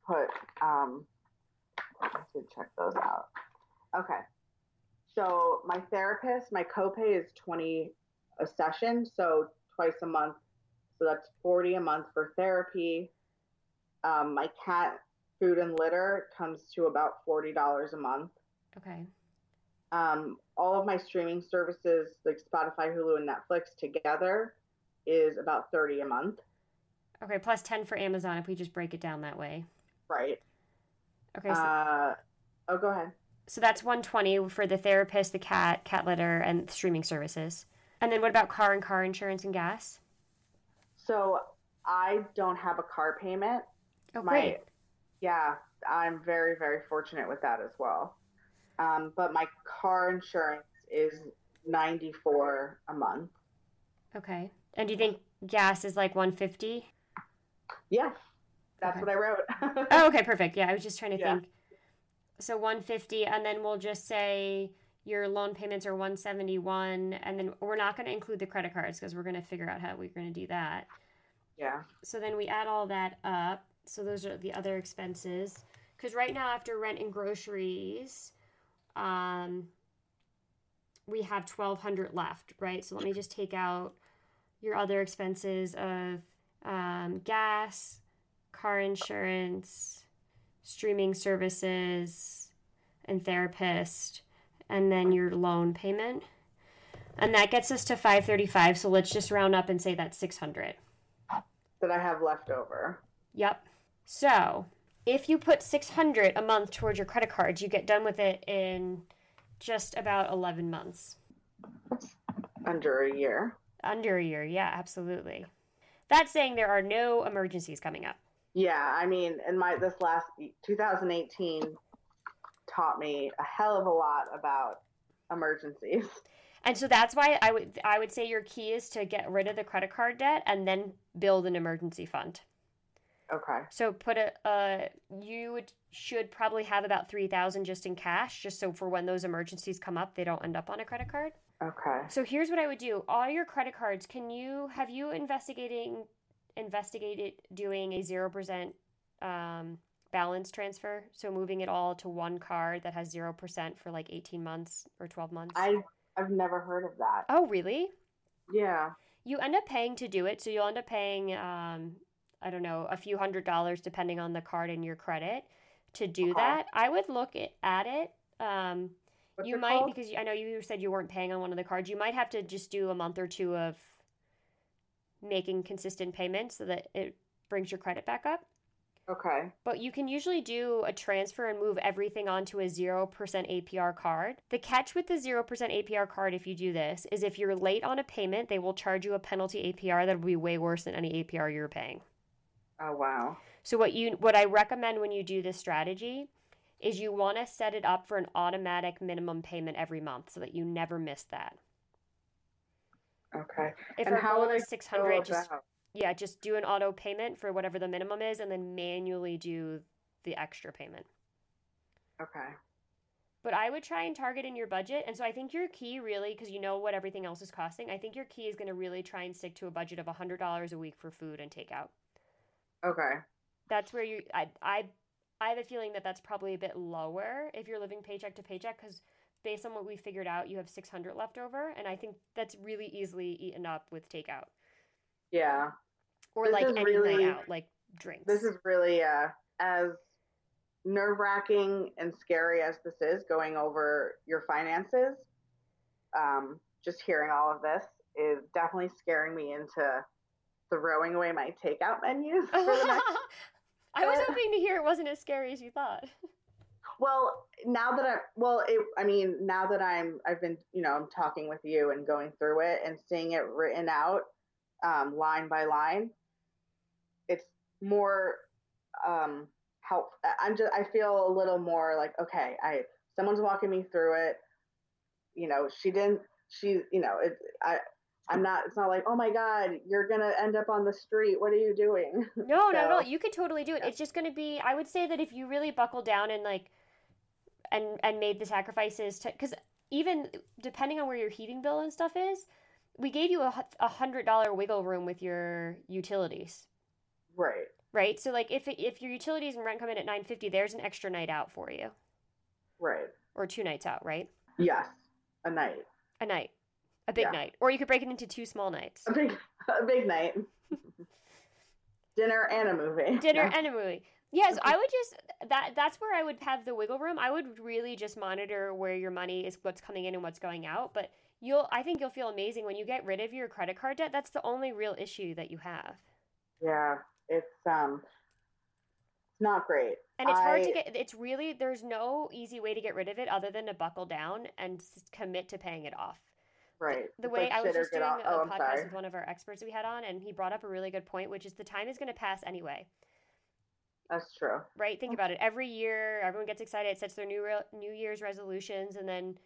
S2: put. Um, I did check those out. Okay, so my therapist, my copay is twenty a session, so twice a month. So that's forty a month for therapy. Um, my cat food and litter comes to about forty dollars a month.
S1: okay
S2: um, all of my streaming services like spotify hulu and netflix together is about 30 a month.
S1: Okay plus 10 for amazon if we just break it down that way.
S2: Right.
S1: Okay so,
S2: uh, oh go ahead.
S1: So that's 120 for the therapist the cat cat litter and streaming services. And then what about car and car insurance and gas?
S2: So i don't have a car payment.
S1: Oh
S2: My-
S1: great.
S2: Yeah i'm very very fortunate with that as well um, but my car insurance is 94 a month
S1: okay and do you think gas is like 150
S2: yeah that's
S1: Okay.
S2: what i wrote
S1: Oh, okay, perfect. Yeah, I was just trying to
S2: Yeah.
S1: think. So 150 and then we'll just say your loan payments are 171 and then we're not going to include the credit cards because we're going to figure out how we're going to do that.
S2: yeah
S1: So then we add all that up. So those are the other expenses cuz right now after rent and groceries um we have 1200 left, right? So let me just take out your other expenses of um, gas, car insurance, streaming services, and therapist, and then your loan payment. And that gets us to 535. So let's just round up and say that's 600.
S2: that i have left over
S1: Yep. So if you put 600 a month towards your credit cards, you get done with it in just about 11 months.
S2: under a year
S1: Under a year. Yeah, absolutely. That's saying there are no emergencies coming up.
S2: Yeah, I mean, and my this last 2018 taught me a hell of a lot about emergencies.
S1: And so that's why I would I would say your key is to get rid of the credit card debt and then build an emergency fund.
S2: Okay.
S1: So put a uh you would should probably have about 3000 just in cash just so for when those emergencies come up they don't end up on a credit card.
S2: Okay.
S1: So here's what I would do. All your credit cards, can you have you investigating investigated doing a 0% um balance transfer? So moving it all to one card that has 0% for like 18 months or 12 months?
S2: I I've never heard of that.
S1: Oh, really?
S2: Yeah.
S1: you end up paying to do it so you'll end up paying um, i don't know a few hundred dollars depending on the card and your credit to do
S2: Okay.
S1: that i would look at, it um, you might
S2: called?
S1: because you- i know you said you weren't paying on one of the cards you might have to just do a month or two of making consistent payments so that it brings your credit back up
S2: Okay.
S1: but you can usually do a transfer and move everything onto a 0% APR card. The catch with the 0% APR card, if you do this, is if you're late on a payment, they will charge you a penalty APR that will be way worse than any APR you're paying.
S2: Oh wow.
S1: So what you what I recommend when you do this strategy is you want to set it up for an automatic minimum payment every month so that you never miss that.
S2: Okay.
S1: If
S2: and how
S1: goal is 600,
S2: go
S1: just yeah, just do an auto payment for whatever the minimum is and then manually do the extra payment.
S2: Okay.
S1: But I would try and target in your budget. And so I think your key really, because you know what everything else is costing, I think your key is going to really try and stick to a budget of $100 a week for food and takeout.
S2: Okay.
S1: That's where you, I, I, I have a feeling that that's probably a bit lower if you're living paycheck to paycheck because based on what we figured out, you have 600 left over. And I think that's really easily eaten up with takeout
S2: Yeah.
S1: or
S2: This
S1: like any
S2: really-
S1: night out, like drinks.
S2: This is really uh, as nerve wracking and scary as this is going over your finances. Um, just hearing all of this is definitely scaring me into throwing away my takeout menus for the next
S1: I was hoping to hear it wasn't as scary as you thought.
S2: Well, now that I'm well, it, I mean, now that I'm, I've been, you know, I'm talking with you and going through it and seeing it written out, um, line by line. It's more um, help. I'm just, I feel a little more like, okay, I, someone's walking me through it. You know, she didn't, she, you know, it, I, I'm not. It's not like, oh my God, you're gonna end up on the street. What are you doing?
S1: No, not at all.
S2: So-
S1: You could totally do it. It's just going to be. I would say that if you really buckle down and like, and and made the sacrifices to, because even depending on where your heating bill and stuff is, we gave you a a hundred dollar wiggle room with your utilities,
S2: right.
S1: right? So like if it, if your utilities and rent come in at nine fifty, there's an extra night out for you,
S2: Right.
S1: or two nights out, right?
S2: Yes. A night.
S1: A night, a big
S2: Yeah.
S1: night, or you could break it into two small nights.
S2: A big, a big night. Dinner and a movie.
S1: dinner
S2: Yeah.
S1: and a movie. Yes, I would just that that's where I would have the wiggle room. I would really just monitor where your money is what's coming in and what's going out, but you'll I think you'll feel amazing when you get rid of your credit card debt. That's the only real issue that you have.
S2: Yeah, it's um, it's not great.
S1: And it's hard to get it's really there's no easy way to get rid of it other than to buckle down and commit to paying it off.
S2: Right.
S1: The
S2: It's
S1: way
S2: like
S1: I was just doing
S2: off- oh,
S1: a
S2: Oh, I'm
S1: podcast
S2: sorry.
S1: with one of our experts we had on and he brought up a really good point, which is the time is going to pass anyway.
S2: That's true.
S1: right? Think about it. Every year, everyone gets excited, sets their new re- New Year's resolutions, and then,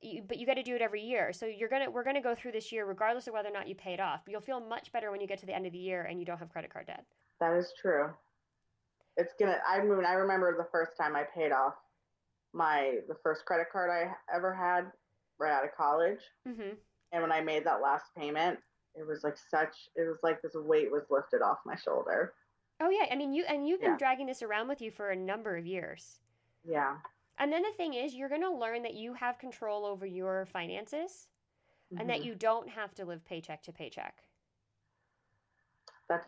S1: you, but you got to do it every year. So you're gonna we're gonna go through this year regardless of whether or not you pay it off. You'll feel much better when you get to the end of the year and you don't have credit card debt.
S2: That is true. It's gonna. I mean, I remember the first time I paid off my the first credit card I ever had right out of college,
S1: Mm-hmm.
S2: and when I made that last payment, it was like such. It was like this weight was lifted off my shoulder.
S1: Oh yeah, I mean you and you've been
S2: Yeah.
S1: dragging this around with you for a number of years.
S2: Yeah.
S1: And then the thing is, you're gonna learn that you have control over your finances and that
S2: Mhm.
S1: you don't have to live paycheck to paycheck.
S2: That's.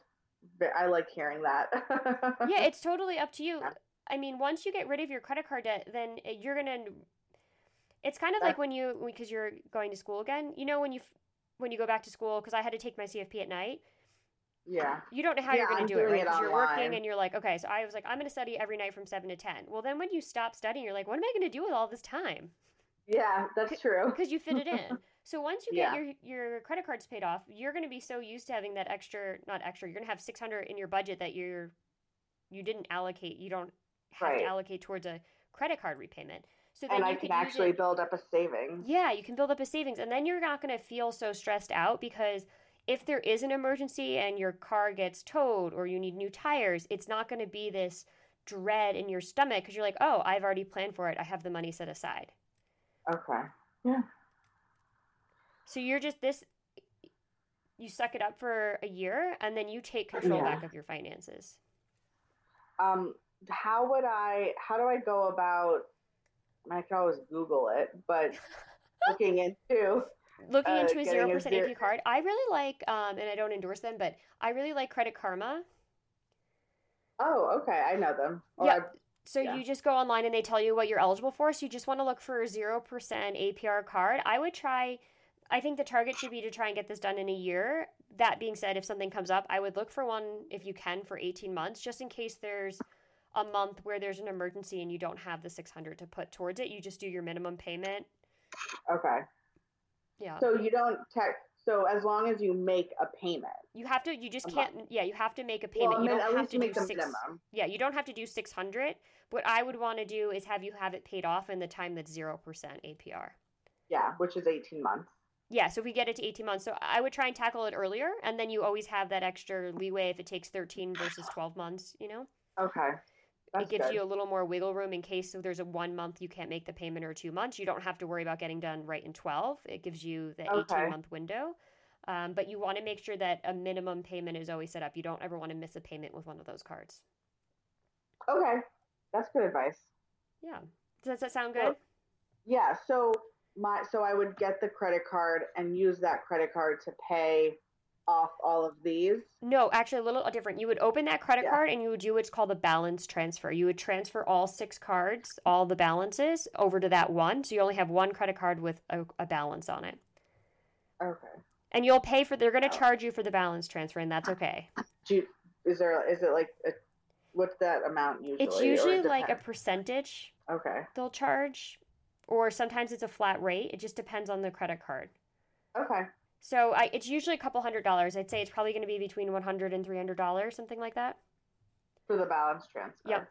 S2: I like hearing that.
S1: yeah, it's totally up to you.
S2: Yeah.
S1: I mean, once you get rid of your credit card debt, then uh, you're gonna. It's kind of like when you because you're going to school again. You know when you when you go back to school because I had to take my CFP at night.
S2: yeah.
S1: You don't know how you're going to do it, right? Because you're working and you're like, okay, so I was like, I'm going to study every night from seven to ten. Well, then when you stop studying, you're like, what am I going to do with all this time?
S2: Yeah, that's true.
S1: Because you fit it in. So once you get
S2: Yeah.
S1: your your credit cards paid off, you're going to be so used to having that extra, not extra. You're going to have 600 in your budget that you're you didn't allocate. You don't have
S2: Right.
S1: to allocate towards a credit card repayment. So then
S2: And I
S1: you
S2: can actually build up a savings.
S1: yeah, you can build up a savings and then you're not going to feel so stressed out because if there is an emergency and your car gets towed or you need new tires, it's not going to be this dread in your stomach because you're like, oh, I've already planned for it. I have the money set aside.
S2: Okay. Yeah.
S1: So you're just this, you suck it up for a year and then you take control
S2: Yeah.
S1: back of your finances.
S2: Um, how would I? How do I go about? I, can always Google it, but looking into
S1: Looking
S2: Uh,
S1: into a 0%
S2: zero-
S1: AP card, I really like, um, and I don't endorse them, but I really like Credit Karma.
S2: Oh, okay. I know them. Or
S1: Yeah.
S2: I-
S1: So
S2: Yeah.
S1: you just go online and they tell you what you're eligible for. So you just want to look for a 0% APR card. I would try, I think the target should be to try and get this done in a year. That being said, if something comes up, I would look for one if you can for 18 months, just in case there's a month where there's an emergency and you don't have the 600 to put towards it. You just do your minimum payment.
S2: okay.
S1: Yeah.
S2: So you don't tech. So as long as you make a payment,
S1: You have to, you just can't, yeah, you have to make a payment.
S2: I
S1: you don't
S2: at
S1: have
S2: least
S1: to do
S2: make
S1: six.
S2: minimum.
S1: Yeah, you don't have to do 600. What I would want to do is have you have it paid off in the time that's 0% APR.
S2: Yeah, which is 18 months.
S1: Yeah, so if we get it to 18 months, so I would try and tackle it earlier, and then you always have that extra leeway if it takes 13 versus 12 months, you know?
S2: Okay. That's
S1: it gives
S2: good.
S1: you a little more wiggle room in case if there's a one month you can't make the payment or two months. You don't have to worry about getting done right in 12. It gives you the
S2: Okay.
S1: 18 month window. Um, but you want to make sure that a minimum payment is always set up. You don't ever want to miss a payment with one of those cards.
S2: Okay, that's good advice.
S1: Yeah. Does that sound good?
S2: Yeah, so my so I would get the credit card and use that credit card to pay off all of these.
S1: No, actually, a little different. You would open that credit
S2: Yeah.
S1: card and you would do what's called a balance transfer. You would transfer all six cards, all the balances, over to that one. So you only have one credit card with a, a balance on it.
S2: Okay.
S1: And you'll pay for, they're going to
S2: Oh.
S1: charge you for the balance transfer, and that's okay.
S2: Do you, is there is it like a, what's that amount usually?
S1: It's
S2: or it
S1: usually like a percentage
S2: Okay.
S1: they'll charge, or sometimes it's a flat rate. It just depends on the credit card.
S2: Okay.
S1: So I, it's usually a couple hundred dollars. I'd say it's probably going to be between 100 and 300 dollars, something like that.
S2: For the balance transfer.
S1: Yep.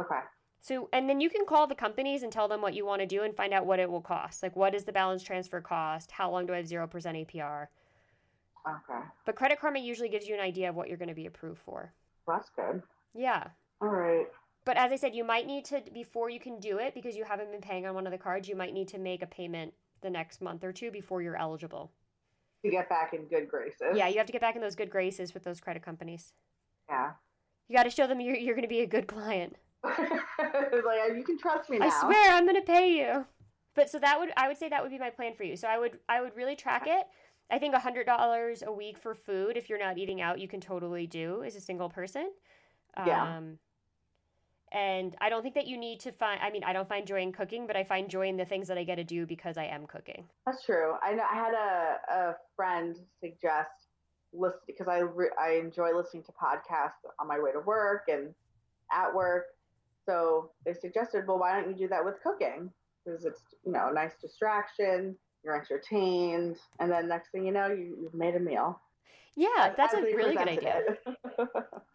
S2: Okay.
S1: So, and then you can call the companies and tell them what you want to do and find out what it will cost. Like, what is the balance transfer cost? How long do I have 0% APR?
S2: Okay.
S1: But Credit Karma usually gives you an idea of what you're going to be approved for.
S2: That's good.
S1: Yeah.
S2: All right.
S1: But as I said, you might need to, before you can do it, because you haven't been paying on one of the cards, you might need to make a payment the next month or two before you're eligible.
S2: To get back in good graces.
S1: Yeah, you have to get back in those good graces with those credit companies.
S2: Yeah.
S1: You got to show them you're, you're going to be a good client.
S2: like you can trust me now.
S1: I swear I'm gonna pay you. But so that would I would say that would be my plan for you. So I would I would really track it. I think hundred dollars a week for food, if you're not eating out, you can totally do as a single person.
S2: Yeah.
S1: Um, And I don't think that you need to find. I mean, I don't find joy in cooking, but I find joy in the things that I get to do because I am cooking.
S2: That's true. I know. I had a, a friend suggest listen because I re- I enjoy listening to podcasts on my way to work and at work. So they suggested, well, why don't you do that with cooking? Because it's you know a nice distraction. You're entertained, and then next thing you know, you, you've made a meal.
S1: Yeah,
S2: As-
S1: that's
S2: as
S1: a really good idea.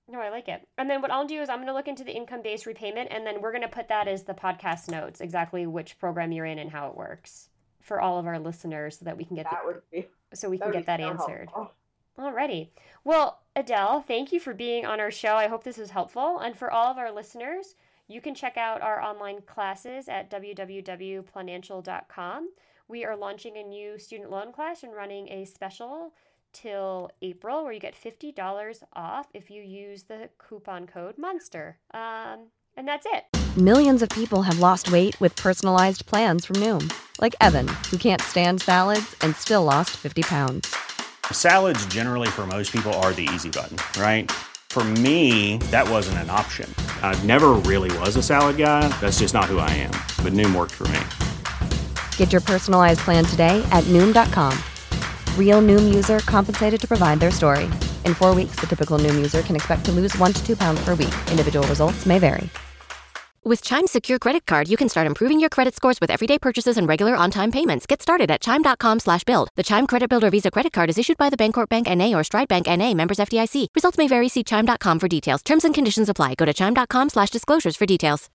S1: No, I like it. And then what I'll do is I'm going to look into the income based repayment, and then we're going to put that as the podcast notes, exactly which program you're in and how it works for all of our listeners, so that we can get
S2: that
S1: the,
S2: would be
S1: so we can get that
S2: so
S1: answered.
S2: helpful.
S1: Alrighty. Well, Adele, thank you for being on our show. I hope this was helpful. And for all of our listeners, you can check out our online classes at www.planancial.com. We are launching a new student loan class and running a special till April where you get $50 off if you use the coupon code MONSTER. Um, and that's it.
S3: Millions of people have lost weight with personalized plans from Noom, like Evan, who can't stand salads and still lost 50 pounds.
S4: Salads, generally, for most people, are the easy button, right? For me, that wasn't an option. I never really was a salad guy. That's just not who I am. But Noom worked for me.
S3: Get your personalized plan today at Noom.com. Real Noom user compensated to provide their story. In four weeks, the typical Noom user can expect to lose one to two pounds per week. Individual results may vary.
S5: With Chime's secure credit card, you can start improving your credit scores with everyday purchases and regular on-time payments. Get started at chime.com slash build. The Chime Credit Builder Visa Credit Card is issued by the Bancorp Bank N.A. or Stride Bank N.A. members FDIC. Results may vary. See chime.com for details. Terms and conditions apply. Go to chime.com slash disclosures for details.